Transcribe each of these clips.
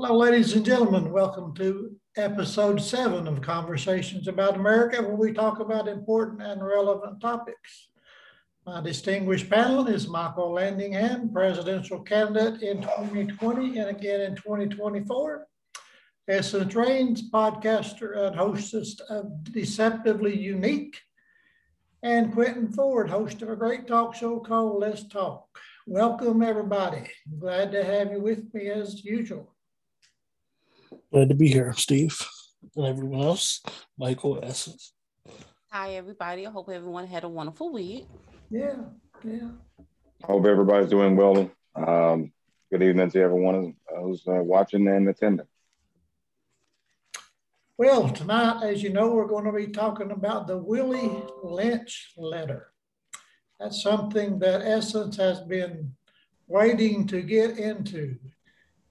Hello, ladies and gentlemen. Welcome to episode seven of Conversations About America, where we talk about important and relevant topics. My distinguished panel is Michael Landingham, presidential candidate in 2020 and again in 2024. Essence Reigns, podcaster and hostess of Deceptively Unique. And Quentin Ford, host of a great talk show called Let's Talk. Welcome, everybody. Glad to have you with me as usual. Glad to be here, Steve, and everyone else. Michael Essence. Hi, everybody. I hope everyone had a wonderful week. Yeah, yeah. Hope everybody's doing well. Um, good evening to everyone who's uh, watching and attending. Well, tonight, as you know, we're going to be talking about the Willie Lynch letter. That's something that Essence has been waiting to get into.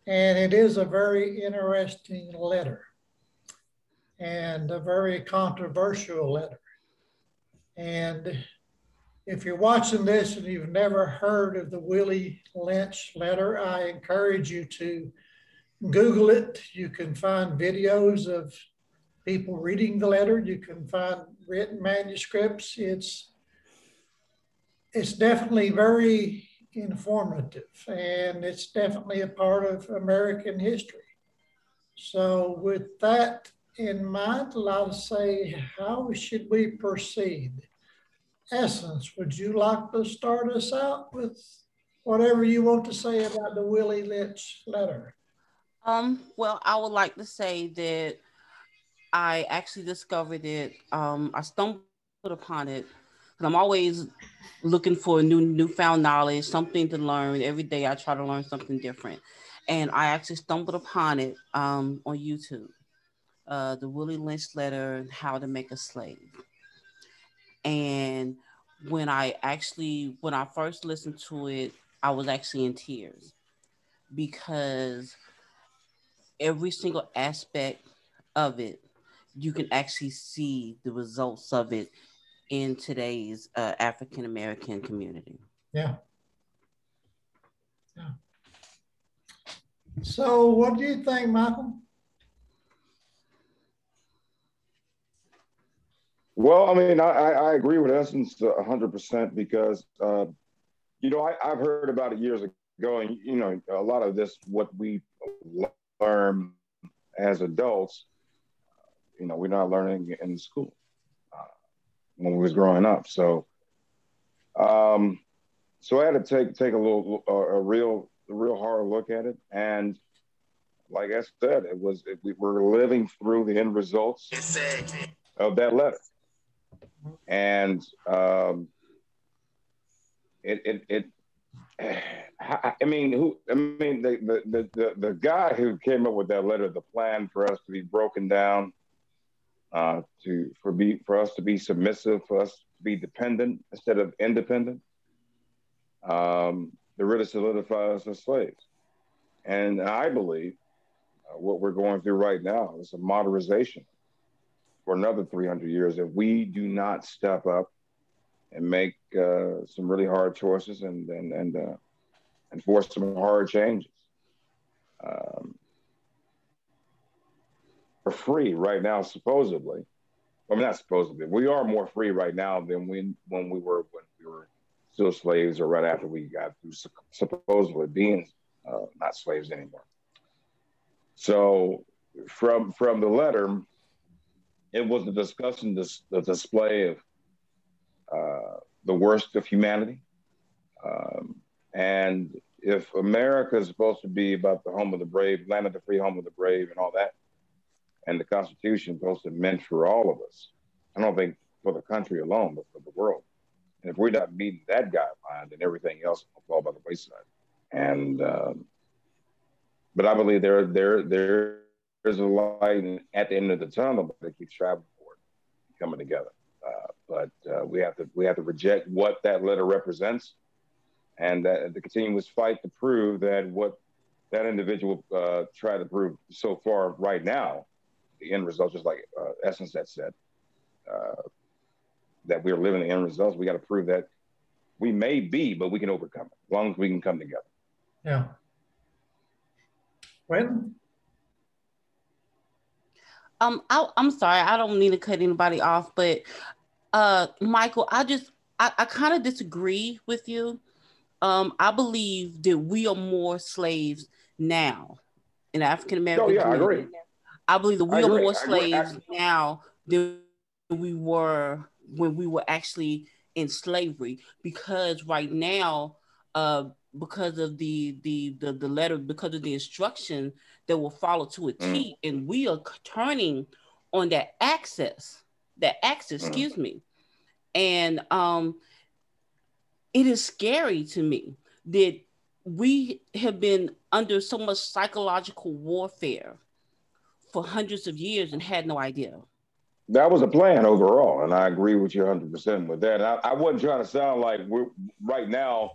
And it is a very interesting letter and a very controversial letter. And if you're watching this and you've never heard of the Willie Lynch letter, I encourage you to Google it. You can find videos of people reading the letter. You can find written manuscripts. It's it's definitely very informative, and it's definitely a part of American history. So, with that in mind, I'll say, how should we proceed? Essence, would you like to start us out with whatever you want to say about the Willie Lynch letter? Um, well, I would like to say that I actually discovered it. Um, I stumbled upon it I'm always looking for new newfound knowledge, something to learn. Every day I try to learn something different. And I actually stumbled upon it um, on YouTube. Uh, the Willie Lynch letter, and How to Make a Slave. And when I actually, when I first listened to it, I was actually in tears because every single aspect of it, you can actually see the results of it in today's uh, African American community. Yeah. Yeah. So, what do you think, Michael? Well, I mean, I, I agree with Essence 100% because, uh, you know, I, I've heard about it years ago, and, you know, a lot of this, what we learn as adults, you know, we're not learning in school when we was growing up. So, um, so I had to take take a little a, a real a real hard look at it, and like I said, it was it, we were living through the end results of that letter, and um, it it it. I mean, who? I mean, the, the the the guy who came up with that letter, the plan for us to be broken down, uh, to for be for us to be submissive, for us to be dependent instead of independent. Um, to really solidify us as slaves. And I believe uh, what we're going through right now is a modernization for another 300 years if we do not step up and make uh, some really hard choices and and and, uh, and force some hard changes. Um, free right now, supposedly. I mean, not supposedly. We are more free right now than when when we were when we were still slaves, or right after we got through supposedly being uh, not slaves anymore. So, from from the letter, it was a discussion, this, the display of uh, the worst of humanity, um, and if America is supposed to be about the home of the brave, land of the free, home of the brave, and all that, and the Constitution supposed to meant for all of us. I don't think for the country alone, but for the world. And if we're not meeting that guideline, then everything else will fall by the wayside. And um, but I believe there there there there's a light at the end of the tunnel that keeps traveling forward, coming together. Uh, but uh, we have to we have to reject what that letter represents, and that, the continuous fight to prove that what that individual uh, tried to prove so far right now the end result, just like uh, Essence had said, uh, that we're living the end results. We got to prove that we may be, but we can overcome it as long as we can come together. Yeah. When? Um, I, am sorry, I don't mean to cut anybody off, but uh, Michael, I just I, I kind of disagree with you. Um, I believe that we are more slaves now in African American. Oh yeah, I agree. I believe that we are more slaves now than we were when we were actually in slavery because right now uh because of the the the, the letter because of the instruction that will follow to a T mm. and we are turning on that access that access mm. excuse me and um it is scary to me that we have been under so much psychological warfare for hundreds of years and had no idea. That was a plan overall, and I agree with you 100% with that. I, I, wasn't trying to sound like we're right now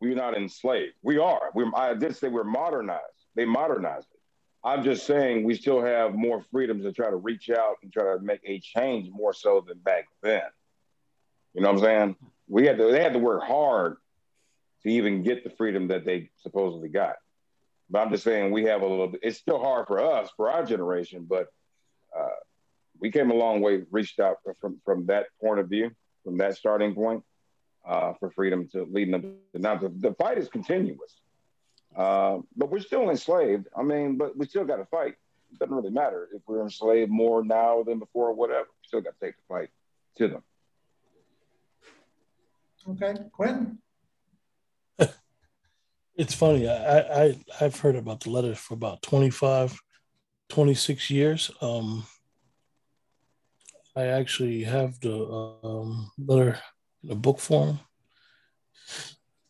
we're not enslaved. We are. we I did say we're modernized. They modernized it. I'm just saying we still have more freedoms to try to reach out and try to make a change more so than back then. You know what I'm saying? We had to. They had to work hard to even get the freedom that they supposedly got. But I'm just saying we have a little bit, it's still hard for us, for our generation, but uh, we came a long way, reached out from, from that point of view, from that starting point uh, for freedom to leading them now. The, the fight is continuous, uh, but we're still enslaved. I mean, but we still got to fight. It doesn't really matter if we're enslaved more now than before, or whatever. We still got to take the fight to them. Okay, Quentin it's funny. I, I I've heard about the letters for about 25, 26 years. Um, I actually have the um, letter in a book form.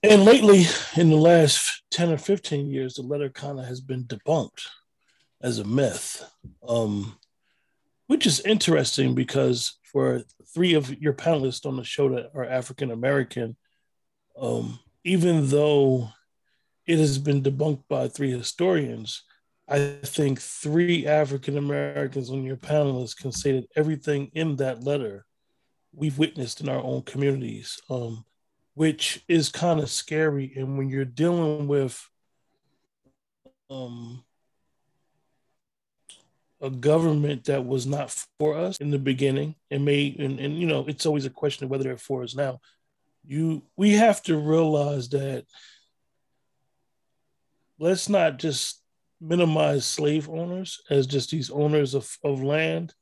And lately, in the last 10 or 15 years, the letter kind of has been debunked as a myth, um, which is interesting because for three of your panelists on the show that are African American, um, even though it has been debunked by three historians. I think three African Americans on your panelists can say that everything in that letter we've witnessed in our own communities, um, which is kind of scary. And when you're dealing with um, a government that was not for us in the beginning and may and, and you know it's always a question of whether they're for us now you we have to realize that let's not just minimize slave owners as just these owners of, of land.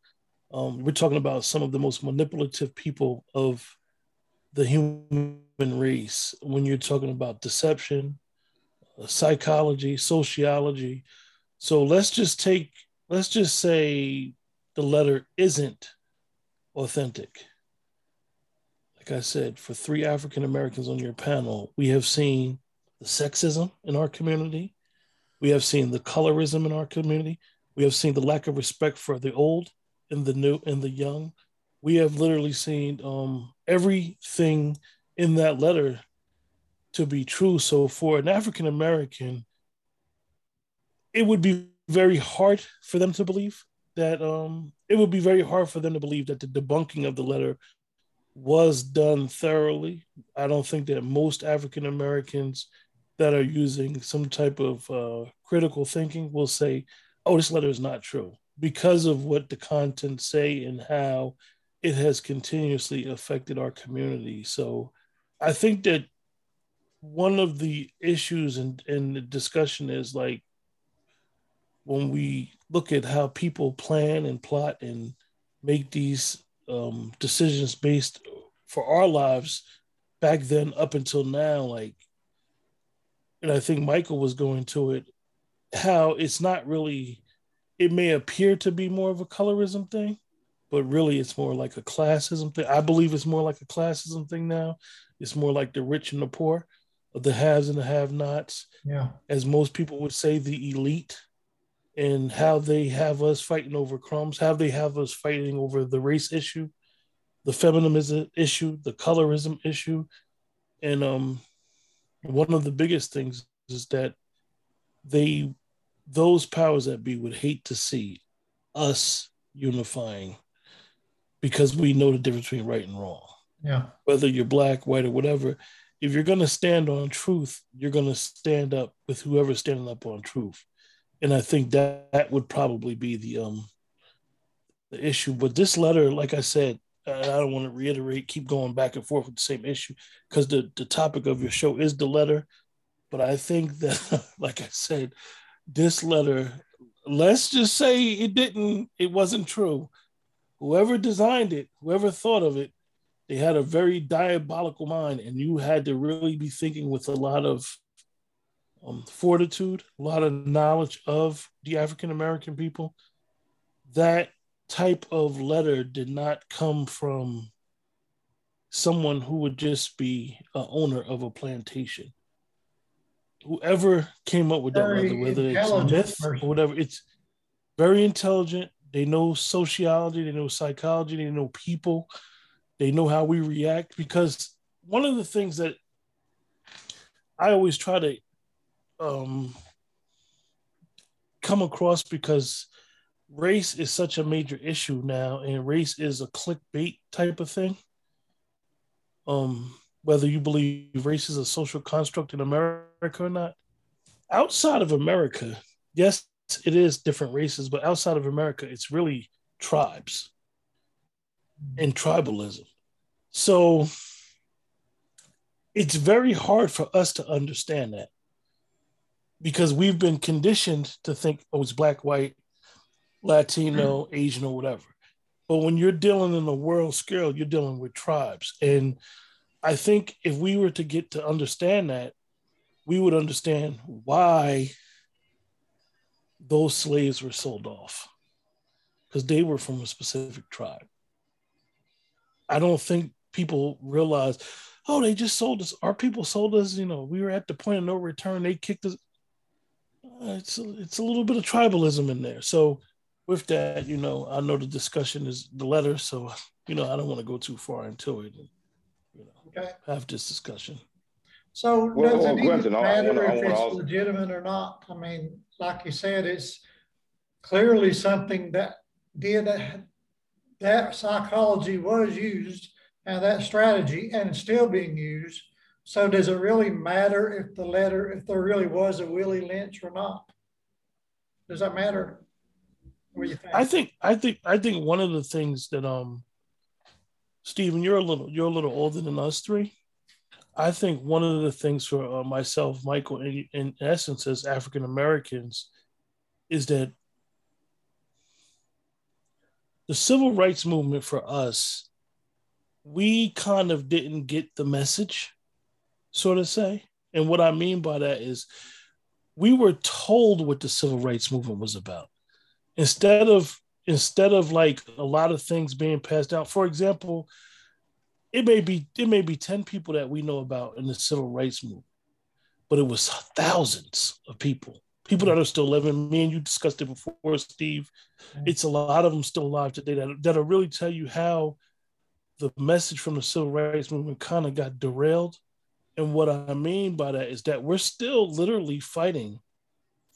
Um, we're talking about some of the most manipulative people of the human race when you're talking about deception, uh, psychology, sociology. So let's just take, let's just say the letter isn't authentic. Like I said, for three African Americans on your panel, we have seen the sexism in our community. We have seen the colorism in our community. We have seen the lack of respect for the old and the new and the young. We have literally seen um, everything in that letter to be true. So for an African American, it would be very hard for them to believe that um, it would be very hard for them to believe that the debunking of the letter was done thoroughly. I don't think that most African Americans that are using some type of uh, critical thinking will say, oh, this letter is not true because of what the content say and how it has continuously affected our community. So I think that one of the issues in, in the discussion is like when we look at how people plan and plot and make these um, decisions based for our lives back then up until now, like and I think Michael was going to it, how it's not really, it may appear to be more of a colorism thing, but really it's more like a classism thing. I believe it's more like a classism thing now. It's more like the rich and the poor, the haves and the have nots. Yeah. As most people would say, the elite and how they have us fighting over crumbs, how they have us fighting over the race issue, the feminism issue, the colorism issue. And um, one of the biggest things is that they those powers that be would hate to see us unifying because we know the difference between right and wrong. Yeah. Whether you're black, white, or whatever, if you're going to stand on truth, you're going to stand up with whoever's standing up on truth. And I think that, that would probably be the um the issue. But this letter, like I said, I don't want to reiterate, keep going back and forth with the same issue because the, the topic of your show is the letter. But I think that, like I said, this letter, let's just say it didn't, it wasn't true. Whoever designed it, whoever thought of it, they had a very diabolical mind, and you had to really be thinking with a lot of um, fortitude, a lot of knowledge of the African American people. That type of letter did not come from someone who would just be a owner of a plantation. Whoever came up with very that letter, whether it's myth person. or whatever, it's very intelligent. They know sociology, they know psychology, they know people, they know how we react. Because one of the things that I always try to um, come across because race is such a major issue now, and race is a clickbait type of thing. Um, whether you believe race is a social construct in America or not, outside of America, yes, it is different races, but outside of America, it's really tribes and tribalism. So it's very hard for us to understand that because we've been conditioned to think, oh, it's black, white, Latino, Asian, or whatever. But when you're dealing in a world scale, you're dealing with tribes. And I think if we were to get to understand that, we would understand why those slaves were sold off because they were from a specific tribe. I don't think people realize, oh, they just sold us. Our people sold us. You know, we were at the point of no return. They kicked us. Uh, it's a, it's a little bit of tribalism in there. So with that, you know, I know the discussion is the letter, so you know, I don't want to go too far into it. And, you know, okay. have this discussion. So well, does well, it even matter wanna, if it's also... legitimate or not? I mean, like you said, it's clearly something that did that psychology was used and that strategy and it's still being used. So does it really matter if the letter, if there really was a Willie Lynch or not? Does that matter? What do you think? I think I think I think one of the things that um Stephen, you're a little you're a little older than us three. I think one of the things for uh, myself, Michael, in, in essence, as African Americans, is that the civil rights movement for us, we kind of didn't get the message, so to say. And what I mean by that is we were told what the civil rights movement was about instead of instead of like a lot of things being passed down. For example it may be it may be 10 people that we know about in the civil rights movement but it was thousands of people. People that are still living. Me and you discussed it before steve. Mm-hmm. It's a lot of them still alive today that, that'll really tell you how the message from the civil rights movement kind of got derailed. And what i mean by that is that we're still literally fighting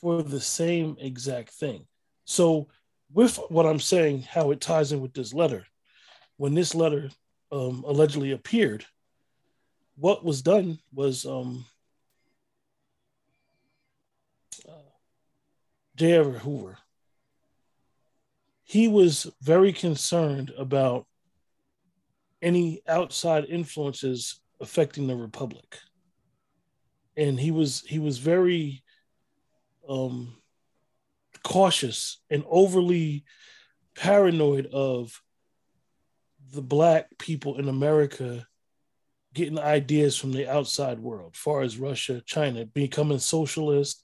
for the same exact thing so, with what I'm saying, how it ties in with this letter, when this letter um, allegedly appeared, what was done was um, uh, J. Edgar Hoover. He was very concerned about any outside influences affecting the republic, and he was he was very um, cautious and overly paranoid of the black people in America getting ideas from the outside world, far as Russia, China, becoming socialist,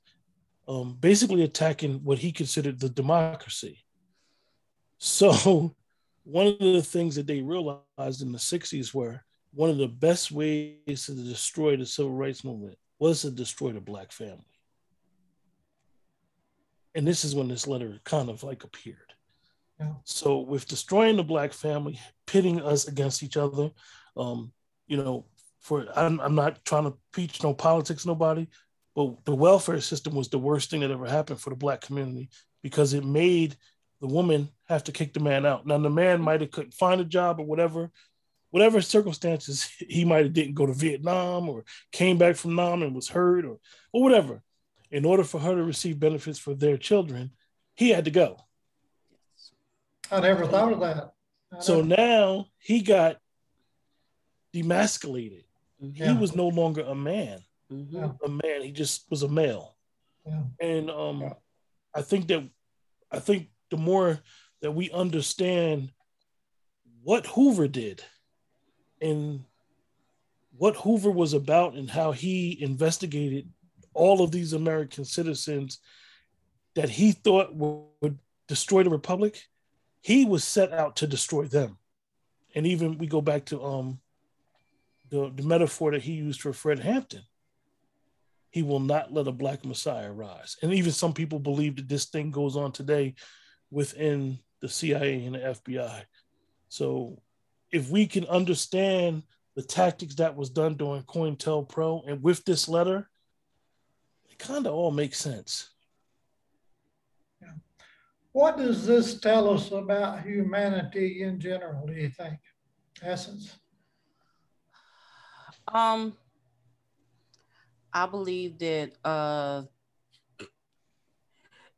um, basically attacking what he considered the democracy. So, one of the things that they realized in the 60s were one of the best ways to destroy the civil rights movement was to destroy the black family and this is when this letter kind of like appeared. Yeah. So with destroying the black family, pitting us against each other, um, you know, for I'm, I'm not trying to preach no politics, nobody, but the welfare system was the worst thing that ever happened for the black community because it made the woman have to kick the man out. Now the man might have couldn't find a job or whatever, whatever circumstances he might have didn't go to Vietnam or came back from Nam and was hurt or or whatever in order for her to receive benefits for their children, he had to go. I never thought of that. So now he got demasculated. Yeah. He was no longer a man. Mm-hmm. A man. He just was a male. Yeah. And um, yeah. I think that I think the more that we understand what Hoover did and what Hoover was about and how he investigated all of these American citizens that he thought would destroy the republic, he was set out to destroy them. And even we go back to um the, the metaphor that he used for Fred Hampton. He will not let a black messiah rise. And even some people believe that this thing goes on today within the CIA and the FBI. So if we can understand the tactics that was done during COINTELPRO and with this letter, it kind of all makes sense. Yeah. What does this tell us about humanity in general, do you think? Essence? Um, I believe that uh,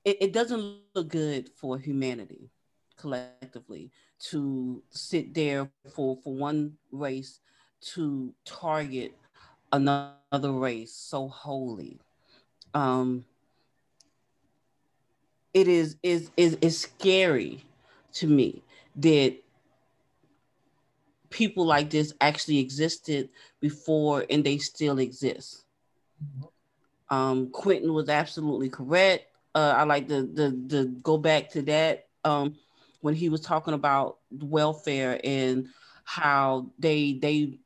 it, it doesn't look good for humanity collectively to sit there for, for one race to target another race so wholly. Um, it is is is is scary to me that people like this actually existed before and they still exist. Um, Quentin was absolutely correct. Uh, I like to, the the go back to that um, when he was talking about welfare and how they they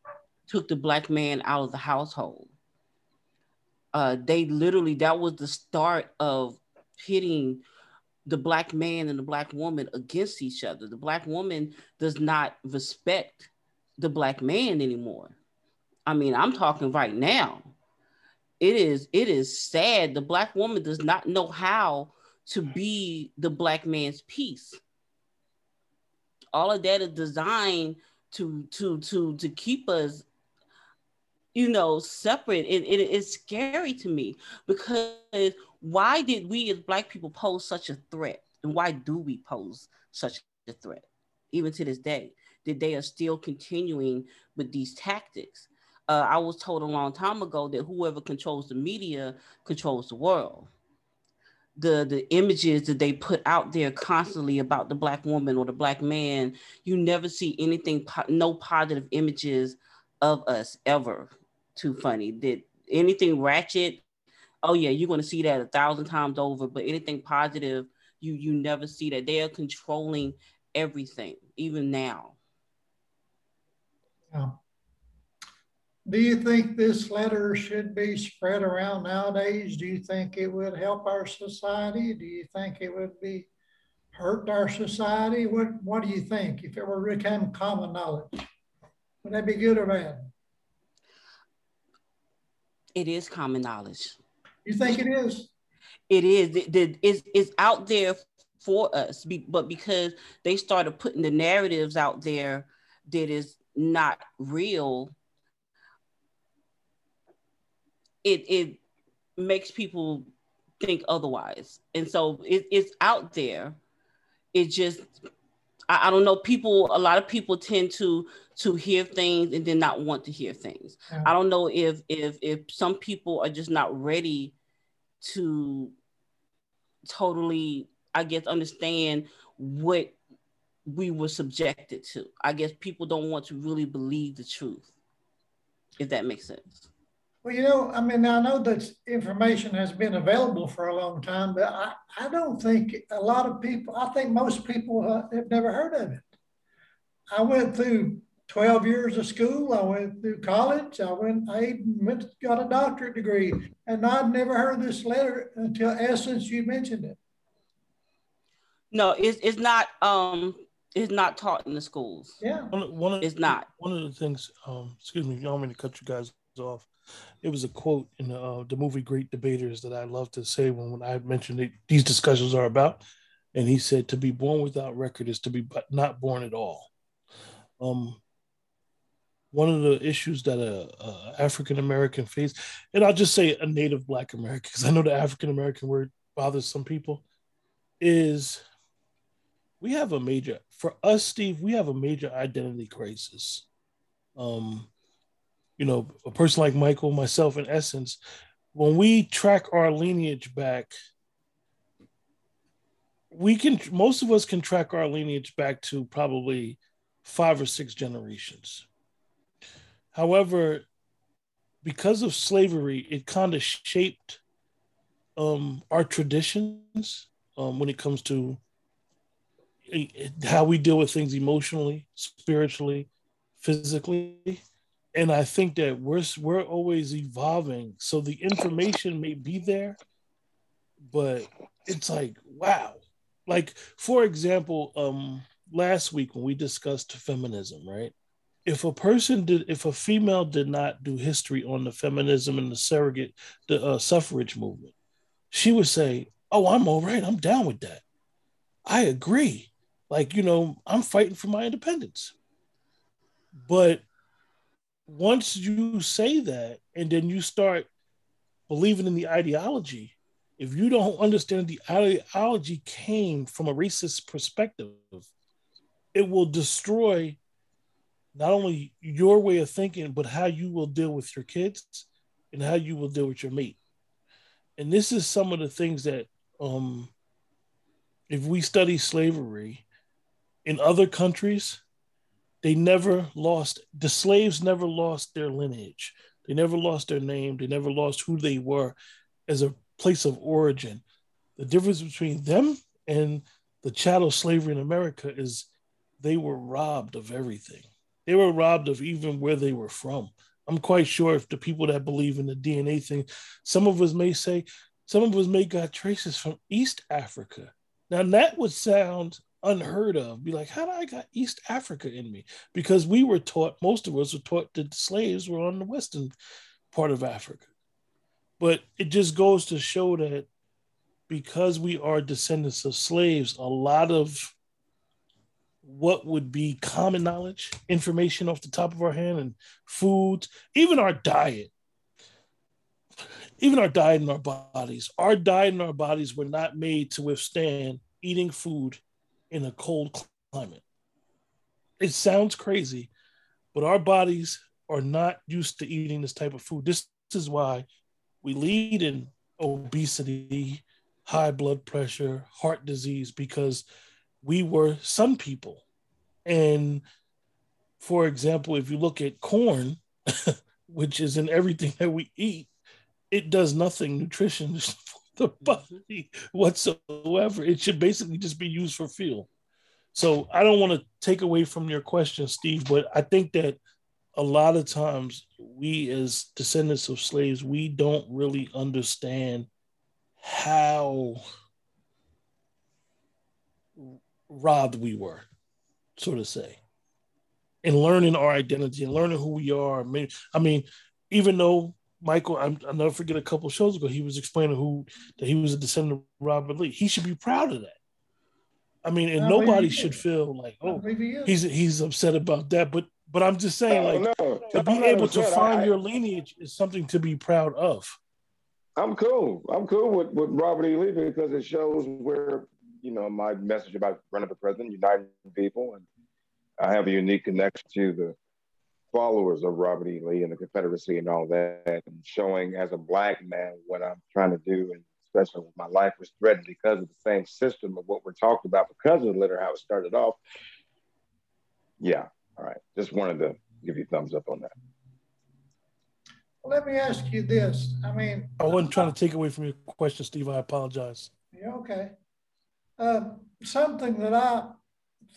took the black man out of the household. Uh, they literally that was the start of pitting the black man and the black woman against each other. The black woman does not respect the black man anymore. I mean, I'm talking right now. It is it is sad. The black woman does not know how to be the black man's piece all of that is designed to to to to keep us you know separate it, it, it's scary to me because why did we as black people pose such a threat? And why do we pose such a threat even to this day that they are still continuing with these tactics? Uh, i was told a long time ago that whoever controls the media controls the world. The the images that they put out there constantly about the black woman or the black man you never see anything no positive images of us ever too funny Did anything ratchet oh yeah you're going to see that a thousand times over but anything positive you you never see that they are controlling everything even now yeah. Do you think this letter should be spread around nowadays? Do you think it would help our society? Do you think it would be hurt our society? What What do you think if it were become common knowledge? Would that be good or bad? It is common knowledge. You think it is? It is. It, it, it's, it's out there for us, but because they started putting the narratives out there that is not real it it makes people think otherwise and so it, it's out there it just I, I, don't know. People a lot of people tend to to hear things and then not want to hear things. Yeah. i don't know if if if some people are just not ready to totally i guess understand what we were subjected to. I guess people don't want to really believe the truth if that makes sense well, you know, I mean, I know that information has been available for a long time, but I, I don't think a lot of people, I think most people uh, have never heard of it. I went through 12 years of school. I went through college. I went, I went, got a doctorate degree, and I'd never heard this letter until Essence you mentioned it. No, it's, it's not, um, it's not taught in the schools. Yeah. One, one of, it's not. One of the things, um, excuse me, you don't mean to cut you guys off it was a quote in uh, the movie Great Debaters that I love to say when, when I mentioned that these discussions are about. And he said, "To be born without record is to be but not born at all." Um, one of the issues that a, a African American face, and I'll just say a Native Black American, because I know the African American word bothers some people, is we have a major for us, Steve. We have a major identity crisis. Um, you know, a person like Michael, myself, in essence, when we track our lineage back, we can most of us can track our lineage back to probably five or six generations. However, because of slavery, it kind of shaped um, our traditions um, when it comes to how we deal with things emotionally, spiritually, physically. And I think that we're we're always evolving. So the information may be there, but it's like, wow. Like, for example, um, last week when we discussed feminism, right? If a person did, if a female did not do history on the feminism and the surrogate, the uh, suffrage movement, she would say, "Oh, I'm all right. I'm down with that. I agree. Like, you know, I'm fighting for my independence." But once you say that, and then you start believing in the ideology, if you don't understand the ideology came from a racist perspective, it will destroy not only your way of thinking, but how you will deal with your kids and how you will deal with your mate. And this is some of the things that, um, if we study slavery in other countries, they never lost, the slaves never lost their lineage. They never lost their name. They never lost who they were as a place of origin. The difference between them and the chattel slavery in America is they were robbed of everything. They were robbed of even where they were from. I'm quite sure if the people that believe in the DNA thing, some of us may say, some of us may got traces from East Africa. Now that would sound unheard of. Be like, how do I got East Africa in me? Because we were taught, most of us were taught that the slaves were on the western part of Africa. But it just goes to show that because we are descendants of slaves, a lot of what would be common knowledge, information off the top of our hand, and foods, even our diet, even our diet in our bodies, our diet in our bodies were not made to withstand eating food in a cold climate. It sounds crazy, but our bodies are not used to eating this type of food. This is why we lead in obesity, high blood pressure, heart disease, because we were sun people. And for example, if you look at corn, which is in everything that we eat, it does nothing nutrition the mm-hmm. body whatsoever. It should basically just be used for fuel. So I don't want to take away from your question, Steve, but I think that a lot of times we as descendants of slaves, we don't really understand how robbed we were, so to say, in learning our identity and learning who we are. I mean, I mean even though Michael, I'm, I'll never forget a couple shows ago, he was explaining who that he was a descendant of Robert Lee. He should be proud of that. I mean, and nobody should feel like, oh, he's he's upset about that. But but I'm just saying, like, no, to be able to find I, your lineage is something to be proud of. I'm cool. I'm cool with, with Robert E. Lee because it shows where you know, my message about running for president, uniting people, and I have a unique connection to the followers of Robert E. Lee and the Confederacy and all that, and showing as a black man what I'm trying to do, and especially when my life was threatened because of the same system of what we're talking about because of the litter, how it started off. Yeah, all right. Just wanted to give you thumbs up on that. Well, let me ask you this. I mean, I wasn't trying to take away from your question, Steve. I apologize. Yeah, okay. Um, something that I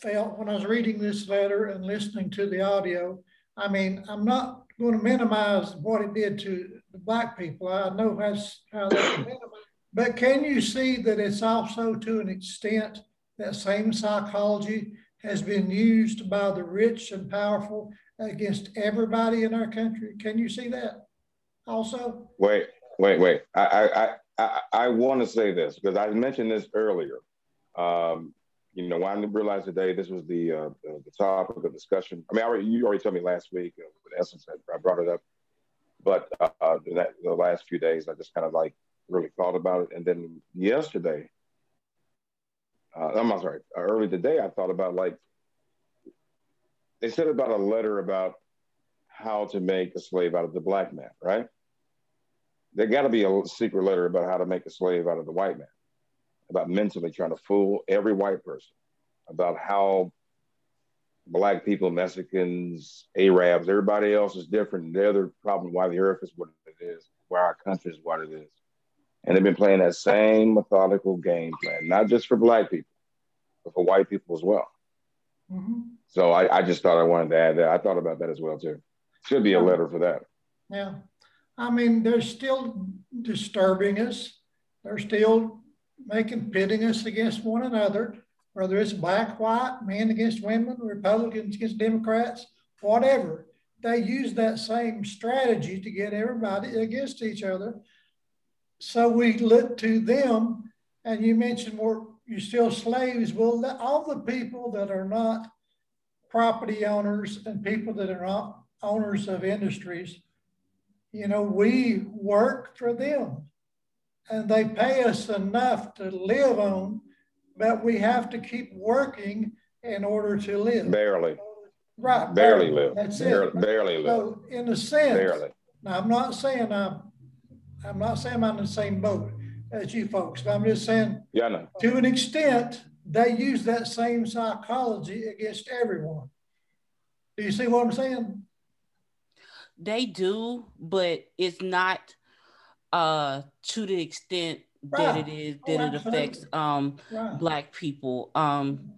felt when I was reading this letter and listening to the audio, I mean, I'm not going to minimize what it did to the black people. I know that's how that but can you see that it's also to an extent that same psychology has been used by the rich and powerful against everybody in our country? Can you see that also? Wait, wait, wait. I I I, I want to say this because I mentioned this earlier. Um, you know, I didn't realize today this was the uh, the, the topic of discussion. I mean, I already, you already told me last week. Uh, with essence, I brought it up, but uh, that, the last few days, I just kind of like really thought about it, and then yesterday, uh, I'm sorry, early today, I thought about like, they said about a letter about how to make a slave out of the black man, right? There got to be a secret letter about how to make a slave out of the white man, about mentally trying to fool every white person, about how black people, Mexicans, Arabs, everybody else is different. They're the problem why the earth is what it is, why our country is what it is. And they've been playing that same methodical game plan, not just for black people, but for white people as well. Mm-hmm. So I, I, just thought I wanted to add that. I thought about that as well too. Should be a letter for that. Yeah. I mean, they're still disturbing us. They're still making pitting us against one another, whether it's black, white, men against women, Republicans against Democrats, whatever. They use that same strategy to get everybody against each other so we look to them, and you mentioned you're still slaves. Well, all the people that are not property owners and people that are not owners of industries, you know, we work for them and they pay us enough to live on, but we have to keep working in order to live. Barely. Right. Barely, barely live. That's barely, it. Barely live. So in a sense, barely. Now I'm not saying I'm I'm not saying I'm in the same boat as you folks, but I'm just saying yeah, no. to an extent, they use that same psychology against everyone. Do you see what I'm saying? They do, but it's not uh to the extent right. that it is that oh, it affects um right. black people. Um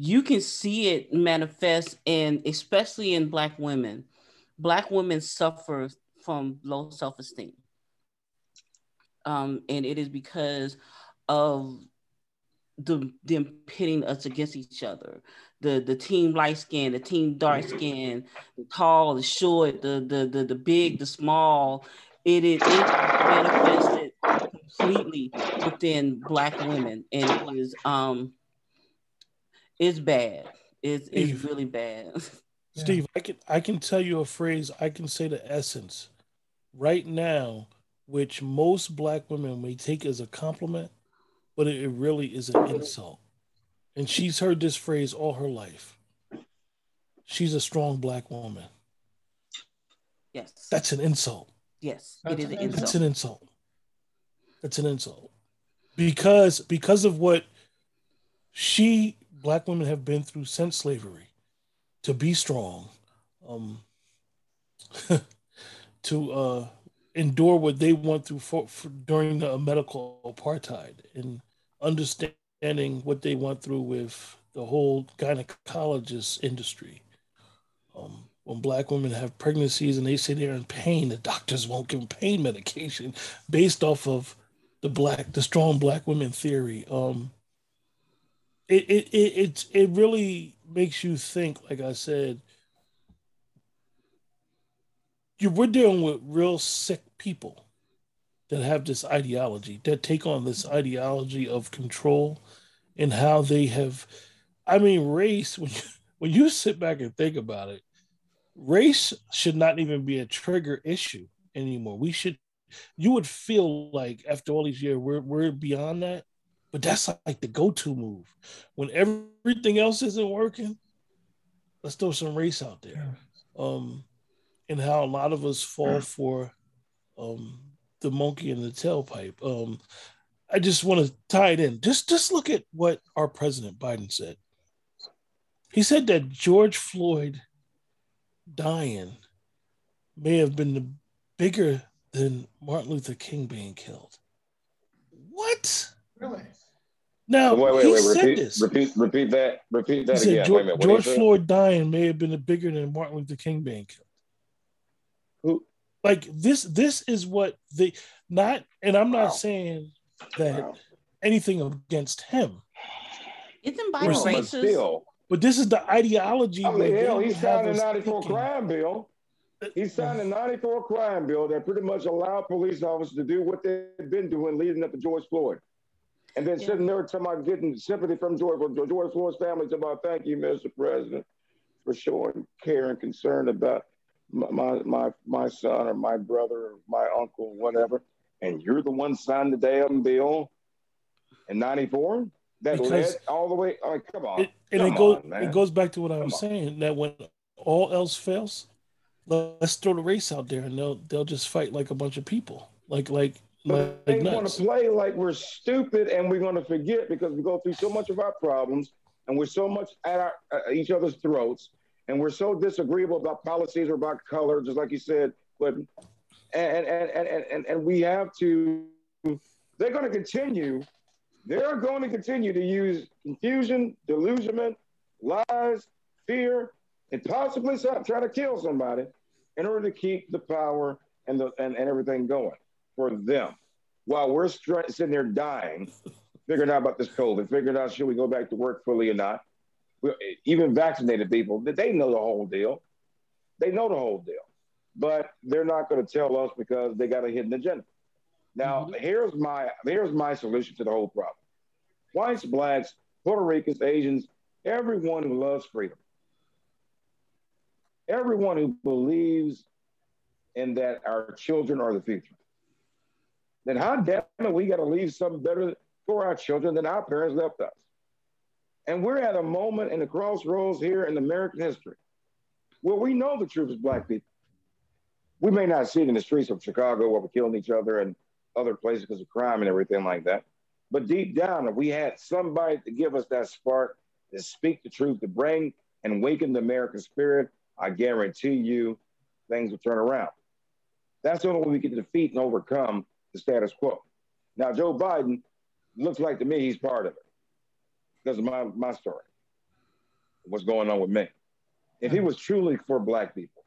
you can see it manifest and especially in black women. Black women suffer from low self-esteem um, and it is because of the them pitting us against each other. The the team light skin, the team dark skin, the tall, the short, the the the, the big, the small. It is it manifested completely within black women, and it is um it's bad. It's it's really bad. Steve, I can I can tell you a phrase. I can say the essence. Right now, which most black women may take as a compliment, but it really is an insult. And she's heard this phrase all her life. She's a strong black woman. Yes. That's an insult. Yes, it is an insult. That's an insult. That's an insult. Because because of what she black women have been through since slavery to be strong um to uh endure what they went through for, for, during the medical apartheid and understanding what they went through with the whole gynecologist industry. Um, when black women have pregnancies and they say they're in pain, the doctors won't give them pain medication based off of the black, the strong black women theory. Um, it, it, it, it, it really makes you think, like I said, you, we're dealing with real sick people that have this ideology, that take on this ideology of control and how they have. I mean, race, when you, when you sit back and think about it, race should not even be a trigger issue anymore. We should, you would feel like after all these years, we're, we're beyond that. But that's like the go to move. When everything else isn't working, let's throw some race out there. Um, and how a lot of us fall for um, the monkey in the tailpipe. Um, I just want to tie it in. Just just look at what our president Biden said. He said that George Floyd dying may have been the bigger than Martin Luther King being killed. What? Really? Now wait, wait, he wait. said Repeat, this. repeat, repeat that. Repeat that he again. George, minute, George Floyd dying may have been bigger than Martin Luther King being killed. Who? Like this. This is what the not. And I'm not wow. saying that wow. anything against him. Isn't Biden racist? Still, but this is the ideology. Oh, I mean, hell, he signed a 94 crime bill. He uh, signed a 94 crime bill that pretty much allowed police officers to do what they've been doing leading up to George Floyd. And then yeah. sitting there talking about getting sympathy from George, George Floyd's family, talking about, thank you, Mr. President, for showing care and concern about my my my son or my brother or my uncle, or whatever, and you're the one signed the damn bill in '94. that led all the way. I mean, come on. It, and come it goes on, it goes back to what I Come was on. saying that when all else fails, let's throw the race out there and they'll they'll just fight like a bunch of people, like like But like they want to play like we're stupid and we're going to forget because we go through so much of our problems and we're so much at our, uh, each other's throats and we're so disagreeable about policies or about color, just like you said. But and and and and, and, and we have to. They're going to continue. They're going to continue to use confusion, delusionment, lies, fear, and possibly try to kill somebody in order to keep the power and the and, and everything going for them while we're str- sitting there dying, figuring out about this COVID, figuring out should we go back to work fully or not. Even vaccinated people, they know the whole deal. They know the whole deal, but they're not going to tell us because they got a hidden agenda. Now, mm-hmm. here's my here's my solution to the whole problem: whites, blacks, Puerto Ricans, Asians, everyone who loves freedom, everyone who believes in that our children are the future then how damn it we got to leave something better for our children than our parents left us. And we're at a moment in the crossroads here in American history where we know the truth is black people. We may not see it in the streets of Chicago where we're killing each other and other places because of crime and everything like that. But deep down, if we had somebody to give us that spark, to speak the truth, to bring and waken the American spirit, I guarantee you things will turn around. That's the only way we can defeat and overcome the status quo. Now, Joe Biden looks like to me he's part of it because of my, my story, what's going on with me. If he mm-hmm. was truly for Black people,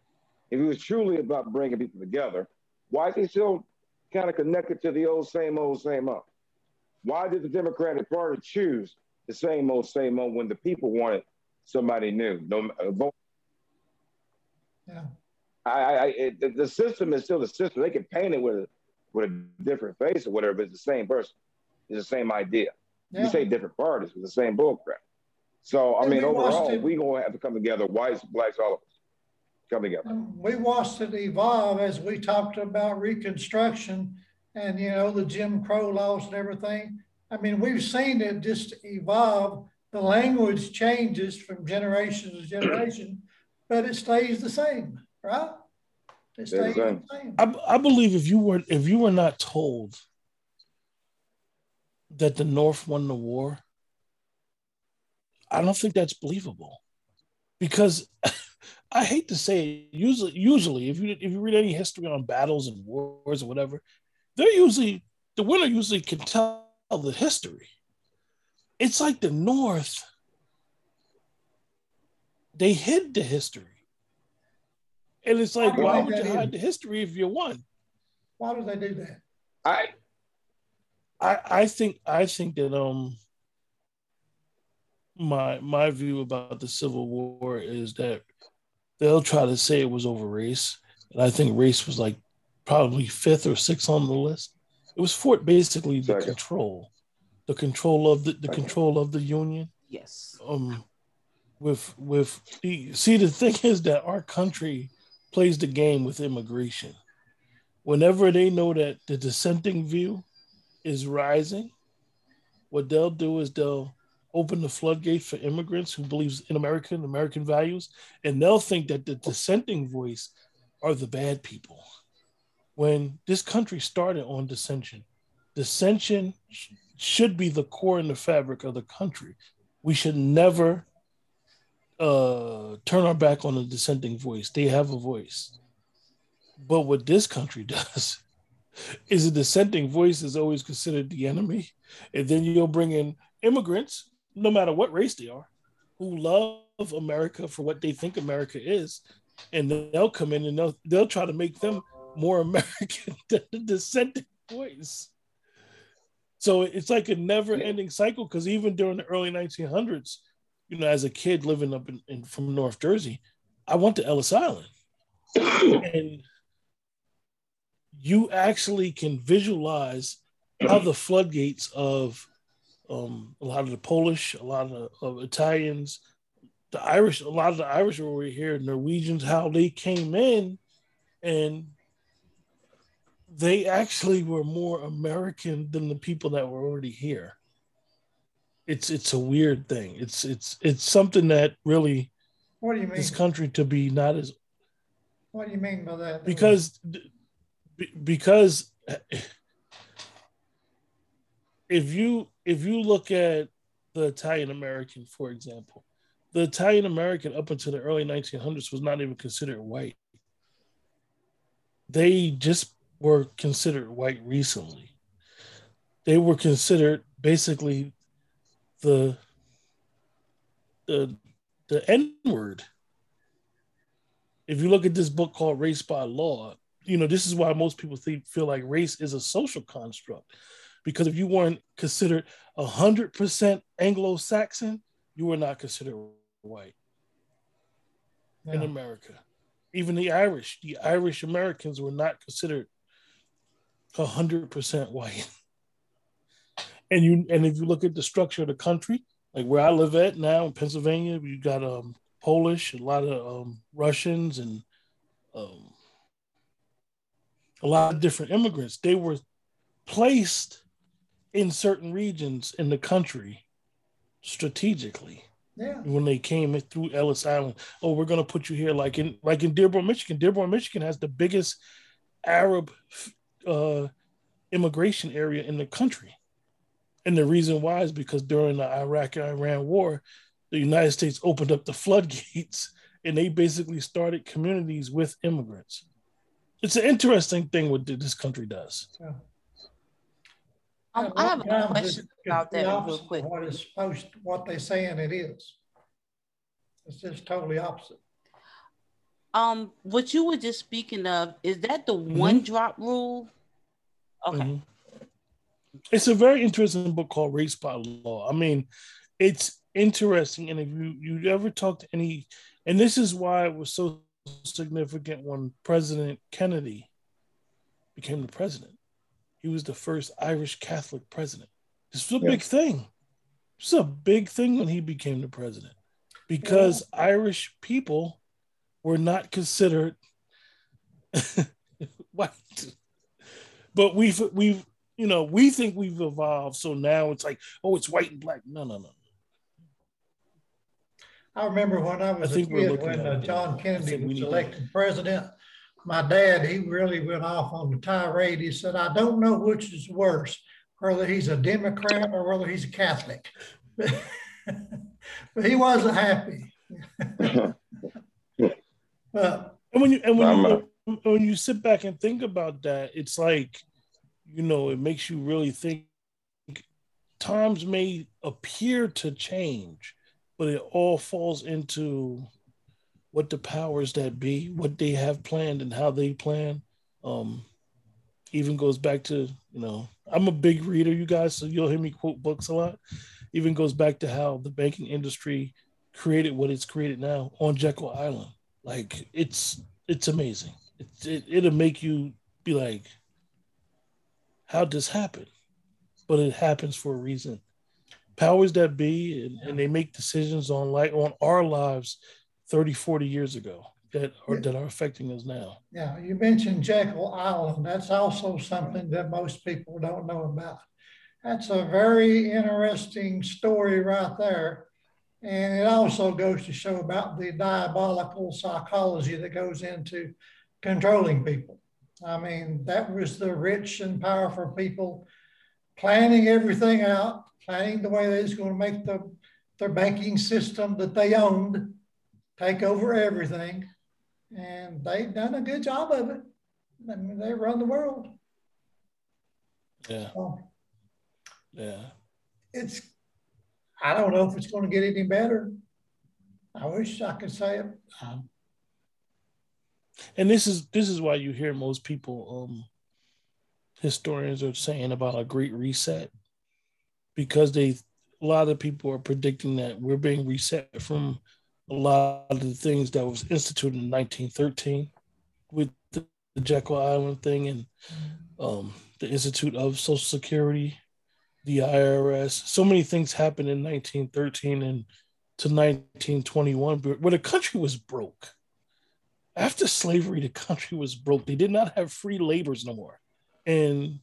if he was truly about bringing people together, why is he still kind of connected to the old, same old, same old? Why did the Democratic Party choose the same old, same old when the people wanted somebody new? No, uh, vote Yeah. I, I, it, the- system is still the system. They can paint it with a, with a different face or whatever, but it's the same person. It's the same idea. Yeah. You say different parties, it's the same bullcrap. So, I And mean, overall, it- we going to have to come together, whites, blacks, all of us, come together. Um, We watched it evolve as we talked about Reconstruction and, you know, the Jim Crow laws and everything. I mean, we've seen it just evolve. The language changes from generation to generation, but it stays the same, right? It Stays stays the the same. same. I, I believe if you were if you were not told that the North won the war, I don't think that's believable. Because I hate to say it, usually usually if you if you read any history on battles and wars or whatever, they're usually the winner usually can tell the history. It's like the North, they hid the history. And it's like, Why why would you hide hid? the history if you won? Why do they do that? I, I I think I think that um my my view about the Civil War is that they'll try to say it was over race, and I think race was like probably fifth or sixth on the list. It was for basically the Second. control, the control of the, the Second. control of the Union. Yes. Um, with with the see the thing is that our country plays the game with immigration. Whenever they know that the dissenting view is rising, what they'll do is they'll open the floodgates for immigrants who believes in American American values, and they'll think that the dissenting voice are the bad people. When this country started on dissension, dissension sh- should be the core and the fabric of the country. We should never uh, turn our back on the dissenting voice. They have a voice. But what this country does is a dissenting voice is always considered the enemy. And then you'll bring in immigrants, no matter what race they are, who love America for what they think America is. And they'll come in and they'll, they'll try to make them more American than the dissenting voice. So it's like a never ending cycle because even during the early 1900s, you know, as a kid living up in, in from North Jersey, I went to Ellis Island. and you actually can visualize how the floodgates of um, a lot of the Polish, a lot of, of Italians, the Irish, a lot of the Irish were over here, Norwegians, how they came in and they actually were more American than the people that were already here. it's it's a weird thing. It's it's it's something that really what do you mean? This country to be not as what do you mean by that? Because because if you if you look at the Italian American, for example, the Italian American up until the early 1900s was not even considered white. They just were considered white recently. They were considered basically the the the N word. If you look at this book called Race by Law, you know this is why most people think, feel like race is a social construct, because if you weren't considered hundred percent Anglo-Saxon, you were not considered white yeah. in America. Even the Irish, the Irish Americans were not considered hundred percent white. and you and if you look at the structure of the country, like where I live at now in Pennsylvania, you got um Polish, a lot of um, Russians, and um, a lot of different immigrants. They were placed in certain regions in the country strategically. Yeah. When they came through Ellis Island, oh, we're going to put you here, like in like in Dearborn, Michigan. Dearborn, Michigan has the biggest Arab uh, immigration area in the country. And the reason why is because during the Iraq Iran war, the United States opened up the floodgates and they basically started communities with immigrants. It's an interesting thing what this country does. Yeah. Um, I have a question about that real quick. What is supposed, what they saying it is. It's just totally opposite. Um, what you were just speaking of is that the mm-hmm. one drop rule? Okay. Mm-hmm it's a very interesting book called Race by Law. I mean, it's interesting, and if you you ever talk to any, and this is why it was so significant when President Kennedy became the president. He was the first Irish Catholic president. This was a yeah. big thing. This was a big thing when he became the president because yeah. Irish people were not considered white. But we've we've you know, we think we've evolved. So now it's like, oh, it's white and black. No, no, no. I remember when I was I a kid when uh, John Kennedy was elected president. My dad, he really went off on the tirade. He said, I don't know which is worse, whether he's a Democrat or whether he's a Catholic. but he wasn't happy. but, and when you and when you, when you sit back and think about that, it's like you know, it makes you really think times may appear to change, but it all falls into what the powers that be, what they have planned and how they plan. Um, even goes back to, you know, I'm a big reader, you guys, so you'll hear me quote books a lot. Even goes back to how the banking industry created what it's created now on Jekyll Island. Like it's it's amazing. It, it it'll make you be like, how this happen? But it happens for a reason. Powers that be, and, and they make decisions on like on our lives 30, 40 years ago that are that are affecting us now. Yeah, you mentioned Jekyll Island. That's also something that most people don't know about. That's a very interesting story right there. And it also goes to show about the diabolical psychology that goes into controlling people. I mean, that was the rich and powerful people planning everything out, planning the way they was going to make the their banking system that they owned take over everything. And they've done a good job of it. I mean, they run the world. Yeah. So, yeah. It's, I don't know if it's going to get any better. I wish I could say it. Um, and this is this is why you hear most people um historians are saying about a great reset because they a lot of people are predicting that we're being reset from a lot of the things that was instituted in 1913 with the, Jekyll Island thing and um, the Institute of Social Security, the IRS. So many things happened in 1913 and to 1921 where the country was broke after slavery, the country was broke. They did not have free laborers no more. And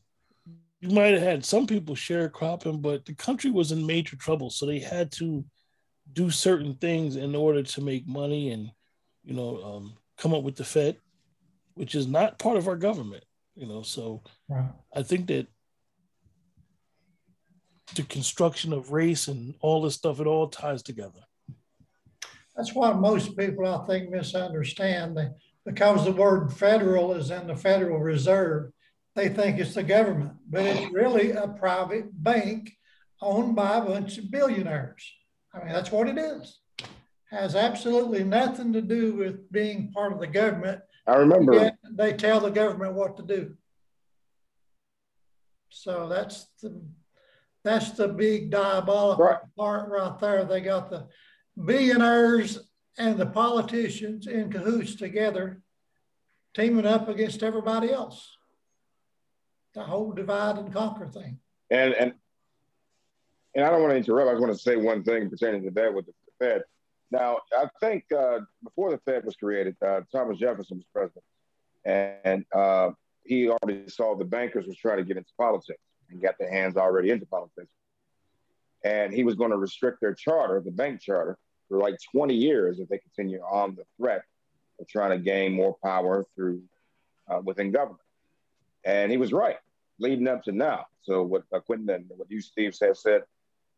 you might have had some people sharecropping, but the country was in major trouble, so they had to do certain things in order to make money and you know um, come up with the Fed, which is not part of our government. You know, so. I think that the construction of race and all this stuff, it all ties together. That's why most people, I think, misunderstand because the word federal is in the Federal Reserve, they think it's the government, but it's really a private bank owned by a bunch of billionaires. I mean, that's what it is. Has absolutely nothing to do with being part of the government. I remember they tell the government what to do. So that's the that's the big diabolical right. part right there. They got the billionaires and the politicians in cahoots together, teaming up against everybody else. The whole divide and conquer thing. And and and I don't want to interrupt. I just want to say one thing pertaining to that with the Fed. Now, I think uh, before the Fed was created, uh, Thomas Jefferson was president, and uh, he already saw the bankers was trying to get into politics and got their hands already into politics. And he was going to restrict their charter, the bank charter, for like 20 years if they continue on the threat of trying to gain more power through uh, within government. And he was right, leading up to now. So what uh, Quentin and what you, Steve, have said,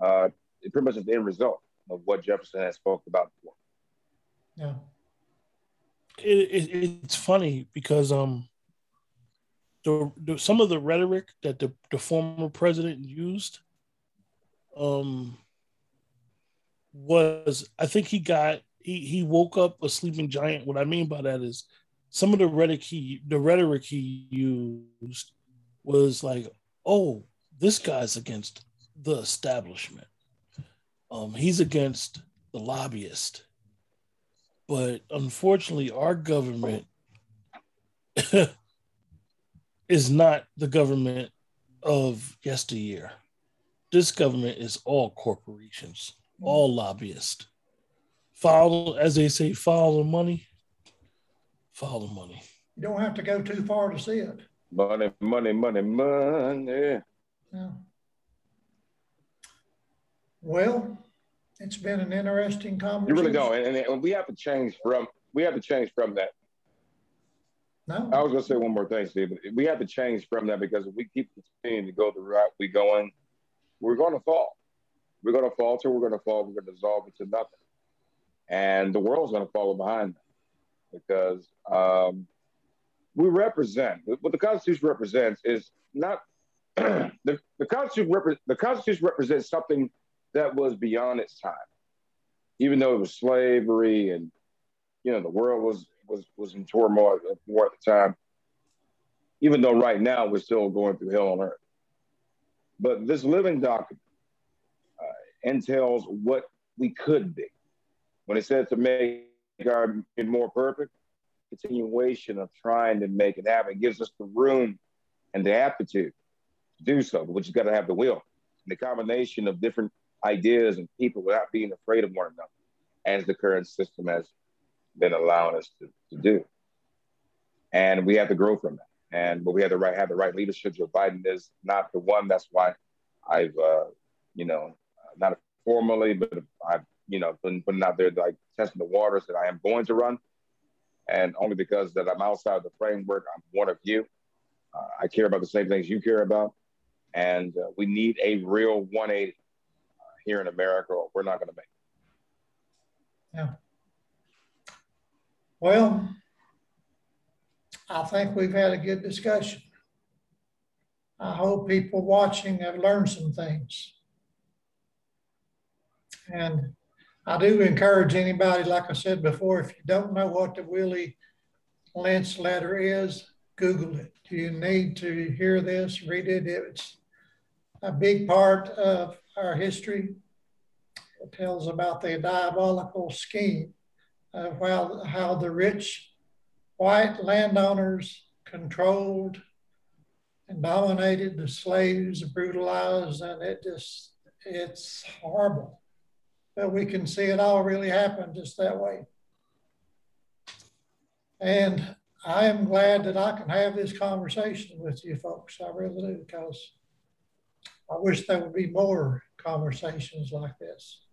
uh, it pretty much is the end result of what Jefferson has spoke about before. Yeah. It, it, it's funny because um the, the, some of the rhetoric that the, the former president used um was I think he got he he woke up a sleeping giant. What I mean by that is some of the rhetoric he the rhetoric he used was like, oh, this guy's against the establishment. Um, he's against the lobbyist. But unfortunately, our government is not the government of yesteryear. This government is all corporations all lobbyists. Follow, as they say, follow the money. Follow the money. You don't have to go too far to see it. Money, money, money, money. Yeah. Well, it's been an interesting conversation. You really don't, and, and we have to change from we have to change from that. No. I was going to say one more thing, Steve. We have to change from that because if we keep continuing to go the route we're going, we're going to fall. We're going to falter. We're going to fall. We're going to dissolve into nothing. And the world's going to follow behind that because um, we represent what the Constitution represents is not the, the Constitution. Repre- the Constitution represents something that was beyond its time, even though it was slavery and you know the world was was was in turmoil at the time. Even though right now we're still going through hell on earth, but this living document uh, entails what we could be. When it says to make our more perfect, continuation of trying to make it happen it gives us the room and the aptitude to do so, but you got to have the will. And the combination of different ideas and people without being afraid of one another, as the current system has been allowing us to, to do. And we have to grow from that. And but we have the right have the right leadership. Joe Biden is not the one. That's why I've uh, you know not formally, but I've you know been putting out there like testing the waters that I am going to run, and only because that I'm outside the framework, I'm one of you. Uh, I care about the same things you care about, and uh, we need a real 180 uh, here in America, or we're not going to make. It. Yeah. Well, I think we've had a good discussion. I hope people watching have learned some things. And I do encourage anybody, like I said before, if you don't know what the Willie Lynch letter is, Google it. Do you need to hear this, read it. It's a big part of our history. It tells about the diabolical scheme of how, how the rich white landowners controlled and dominated the slaves, brutalized, and it just, it's horrible that we can see it all really happen just that way. And I am glad that I can have this conversation with you folks. I really do because I wish there would be more conversations like this.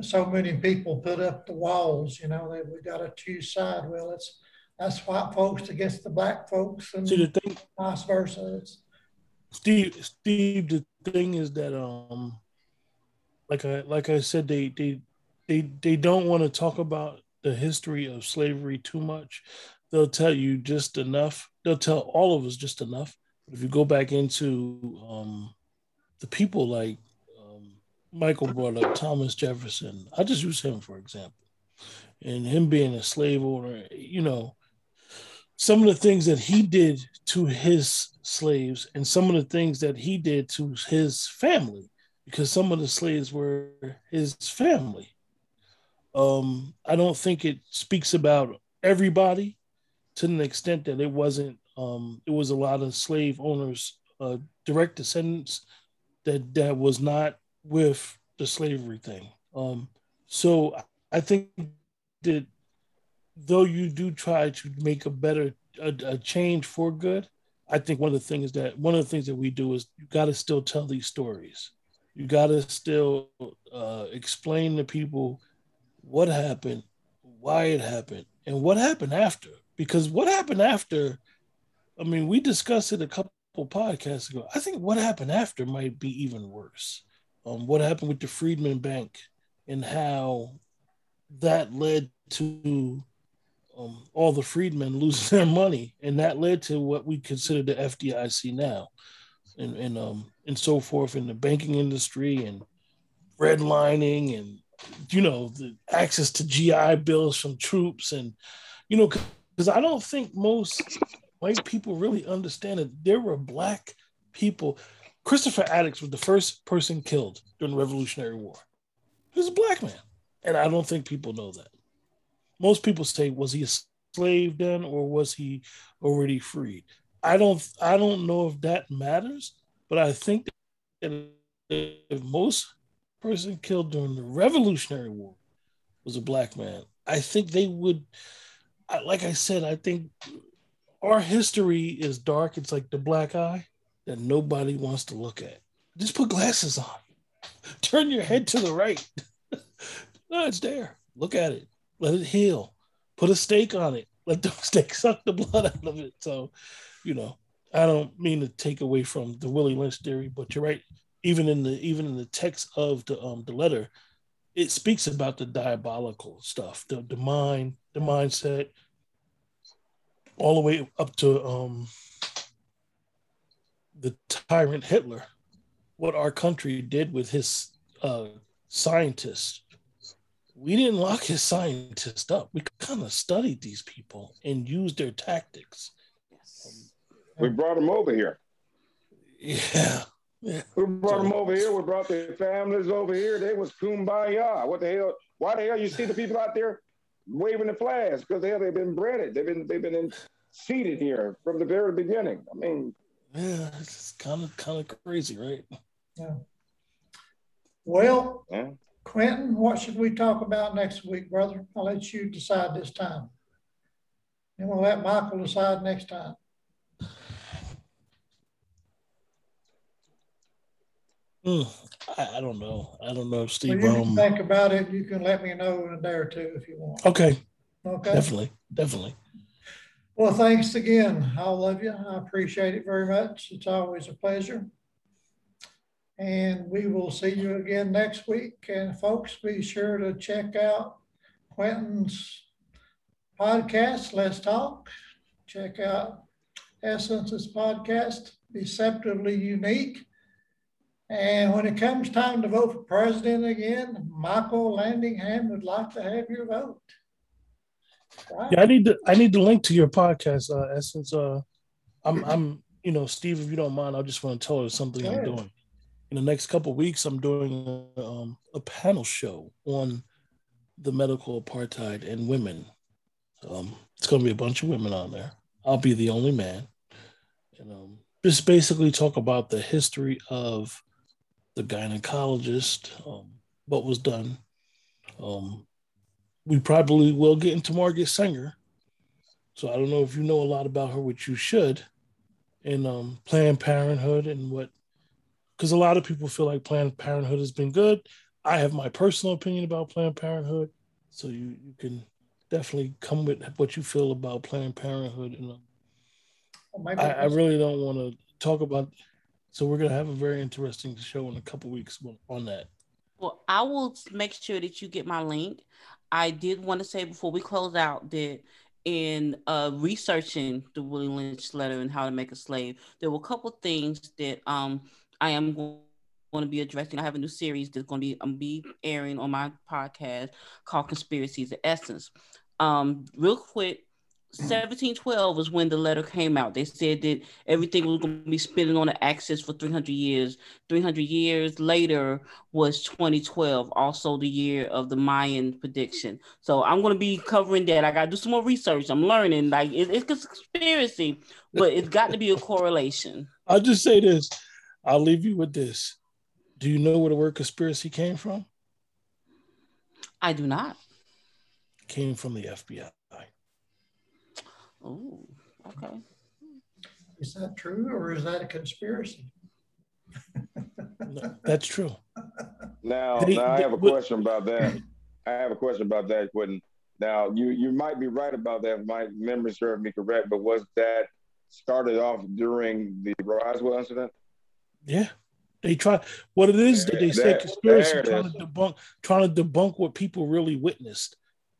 So many people put up the walls, you know, that we got a two side. Well, it's that's white folks against the black folks, and See, the thing, vice versa. It's, Steve, Steve, the thing is that um, like I like I said, they they they they don't want to talk about the history of slavery too much. They'll tell you just enough. They'll tell all of us just enough. If you go back into um, the people like um, Michael brought up, Thomas Jefferson, I just use him for example, and him being a slave owner, you know, some of the things that he did to his slaves and some of the things that he did to his family because some of the slaves were his family. Um, i don't think it speaks about everybody to an extent that it wasn't um, it was a lot of slave owners uh, direct descendants that that was not with the slavery thing. Um, so i think that though you do try to make a better a, a, change for good i think one of the things that one of the things that we do is you got to still tell these stories. You got to still uh, explain to people what happened why it happened and what happened after. Because what happened after i mean we discussed it a couple podcasts ago. I think what happened after might be even worse. Um, what happened with the freedmen bank and how that led to um, all the freedmen losing their money, and that led to what we consider the FDIC now, and and um and so forth in the banking industry and redlining and you know the access to GI bills from troops and you know because I don't think most white people really understand that there were black people. Crispus Attucks was the first person killed during the Revolutionary War. He was a black man, and I don't think people know that most people say was he a slave then or was he already freed i don't i don't know if that matters but i think that if most person killed during the revolutionary war was a black man i think they would like i said i think our history is dark it's like the black eye that nobody wants to look at just put glasses on turn your head to the right no it's there look at it let it heal. Put a stake on it. Let the stake suck the blood out of it. So, you know, I don't mean to take away from the Willie Lynch theory, but you're right. Even in the even in the text of the um the letter, it speaks about the diabolical stuff, the the mind, the mindset, all the way up to um the tyrant Hitler, what our country did with his uh, scientists we didn't lock his scientists up. We kind of studied these people and used their tactics. Yes. We brought them over here. Yeah. yeah. We brought them over here. We brought their families over here. They was kumbaya. What the hell? Why the hell you see the people out there waving the flags? Because they they've been bred. They've been they've been in, seated here from the very beginning. I mean, yeah, it's kind of kind of crazy, right? Yeah. Well, yeah. Quentin, what should we talk about next week, brother? I'll let you decide this time. And we'll let Michael decide next time. Mm, I, I, don't know. I don't know if Steve. Well, you um, think about it. You can let me know in a day or two if you want. Okay. Okay. Definitely. Definitely. Well, thanks again, I love you. I appreciate it very much. It's always a pleasure. And we will see you again next week. And folks, be sure to check out Quentin's podcast, Let's Talk. Check out Essence's podcast, Deceptively Unique. And when it comes time to vote for president again, Michael Landingham would like to have your vote. Right. Yeah, I need to I need to link to your podcast, uh, Essence. Uh, I'm I'm you know, Steve, if you don't mind, I just want to tell her something I'm doing in the next couple weeks, I'm doing a, um, a, panel show on the medical apartheid and women. Um, it's going to be a bunch of women on there. I'll be the only man, and um, just basically talk about the history of the gynecologist, um, what was done. Um, we probably will get into Margaret Sanger. So I don't know if you know a lot about her, which you should, and um, Planned Parenthood and what because a lot of people feel like Planned Parenthood has been good. I have my personal opinion about Planned Parenthood, so you you can definitely come with what you feel about Planned Parenthood. And well, I, I, really don't want to talk about. So we're gonna have a very interesting show in a couple weeks on that. Well, I will make sure that you get my link. I did want to say before we close out that in uh, researching the Willie Lynch letter and how to make a slave, there were a couple things that um, I am going to be addressing. I have a new series that's going to be I'm be airing on my podcast called Conspiracies of Essence. Um, real quick, 1712 was when the letter came out. They said that everything was going to be spinning on the axis for 300 years. 300 years later was 2012, also the year of the Mayan prediction. So I'm going to be covering that. I got to do some more research. I'm learning. Like it, it's a conspiracy, but it's got to be a correlation. I'll just say this. I'll leave you with this. Do you know where the word conspiracy came from? I do not. came from the FBI. Oh, okay. Is that true or is that a conspiracy? no, that's true. Now, they, now I have a question about that. I have a question about that, Quentin. Now, you you might be right about that. My memory serves me correct, but was that started off during the Roswell incident? Yeah, they try. What it is that they say conspiracy trying to debunk, trying to debunk what people really witnessed.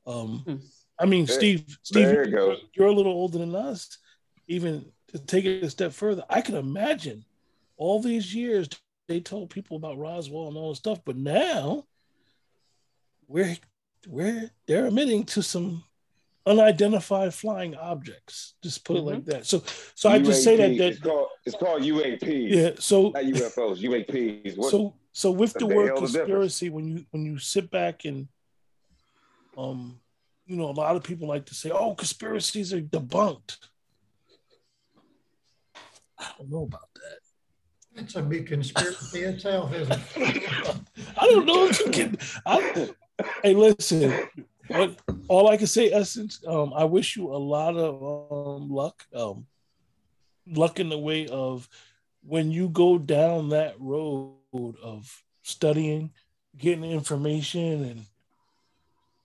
Um, hmm. I mean, there, Steve, Steve, you're, you're, a little older than us. Even to take it a step further, I can imagine all these years they told people about Roswell and all this stuff, but now we're we're they're admitting to some unidentified flying objects. Just put mm-hmm. it like mm-hmm. that. So, so UAP, I just say that that it's called, it's called UAP. Yeah. So not UFOs, UAPs. What, so, so with the word conspiracy, when you when you sit back and um you know, a lot of people like to say, "Oh, conspiracies are debunked." I don't know about that. It's a big conspiracy itself, isn't it? I don't know if you can. I, hey, listen. What, all I can say, Essence. Um, I wish you a lot of um, luck. Um, luck in the way of when you go down that road of studying, getting information, and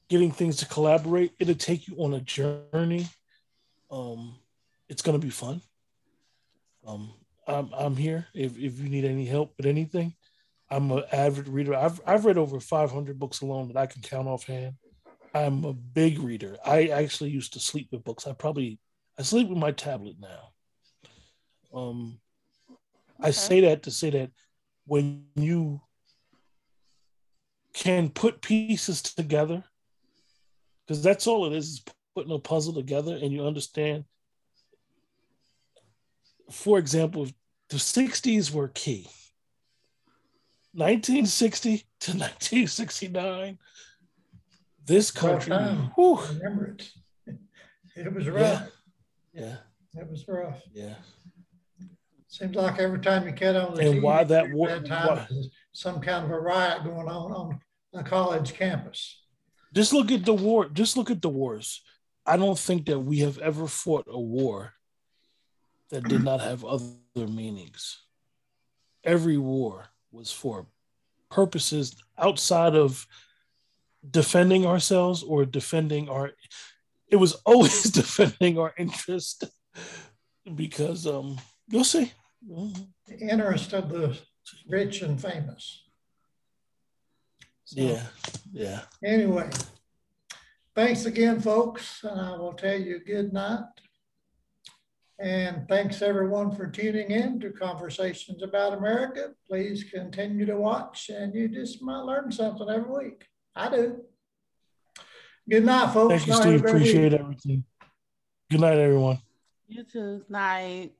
getting things to collaborate. It'll take you on a journey. Um, it's gonna be fun. Um, I'm I'm here if, if you need any help with anything. I'm an avid reader. I've I've read over 500 books alone that I can count offhand. I'm a big reader. I actually used to sleep with books. I probably I sleep with my tablet now. Um, okay. I say that to say that when you can put pieces together because that's all it is, is putting a puzzle together and you understand. For example, the 60s were key. 1960 to 1969, this country, whew, remember it. It was rough. Yeah. yeah. It was rough. Yeah. Seems like every time you get on the and TV, why that war, why, some kind of a riot going on on a college campus. Just look at the war. Just look at the wars. I don't think that we have ever fought a war that did not have other meanings. Every war was for purposes outside of defending ourselves or defending our it was always defending our interest because um you'll see the interest of the rich and famous so, yeah, yeah. Anyway, thanks again, folks. And I will tell you good night. And thanks everyone for tuning in to Conversations About America. Please continue to watch, and you just might learn something every week. I do. Good night, folks. Thank you, Steve. Appreciate everything. Good night, everyone. You too. Night.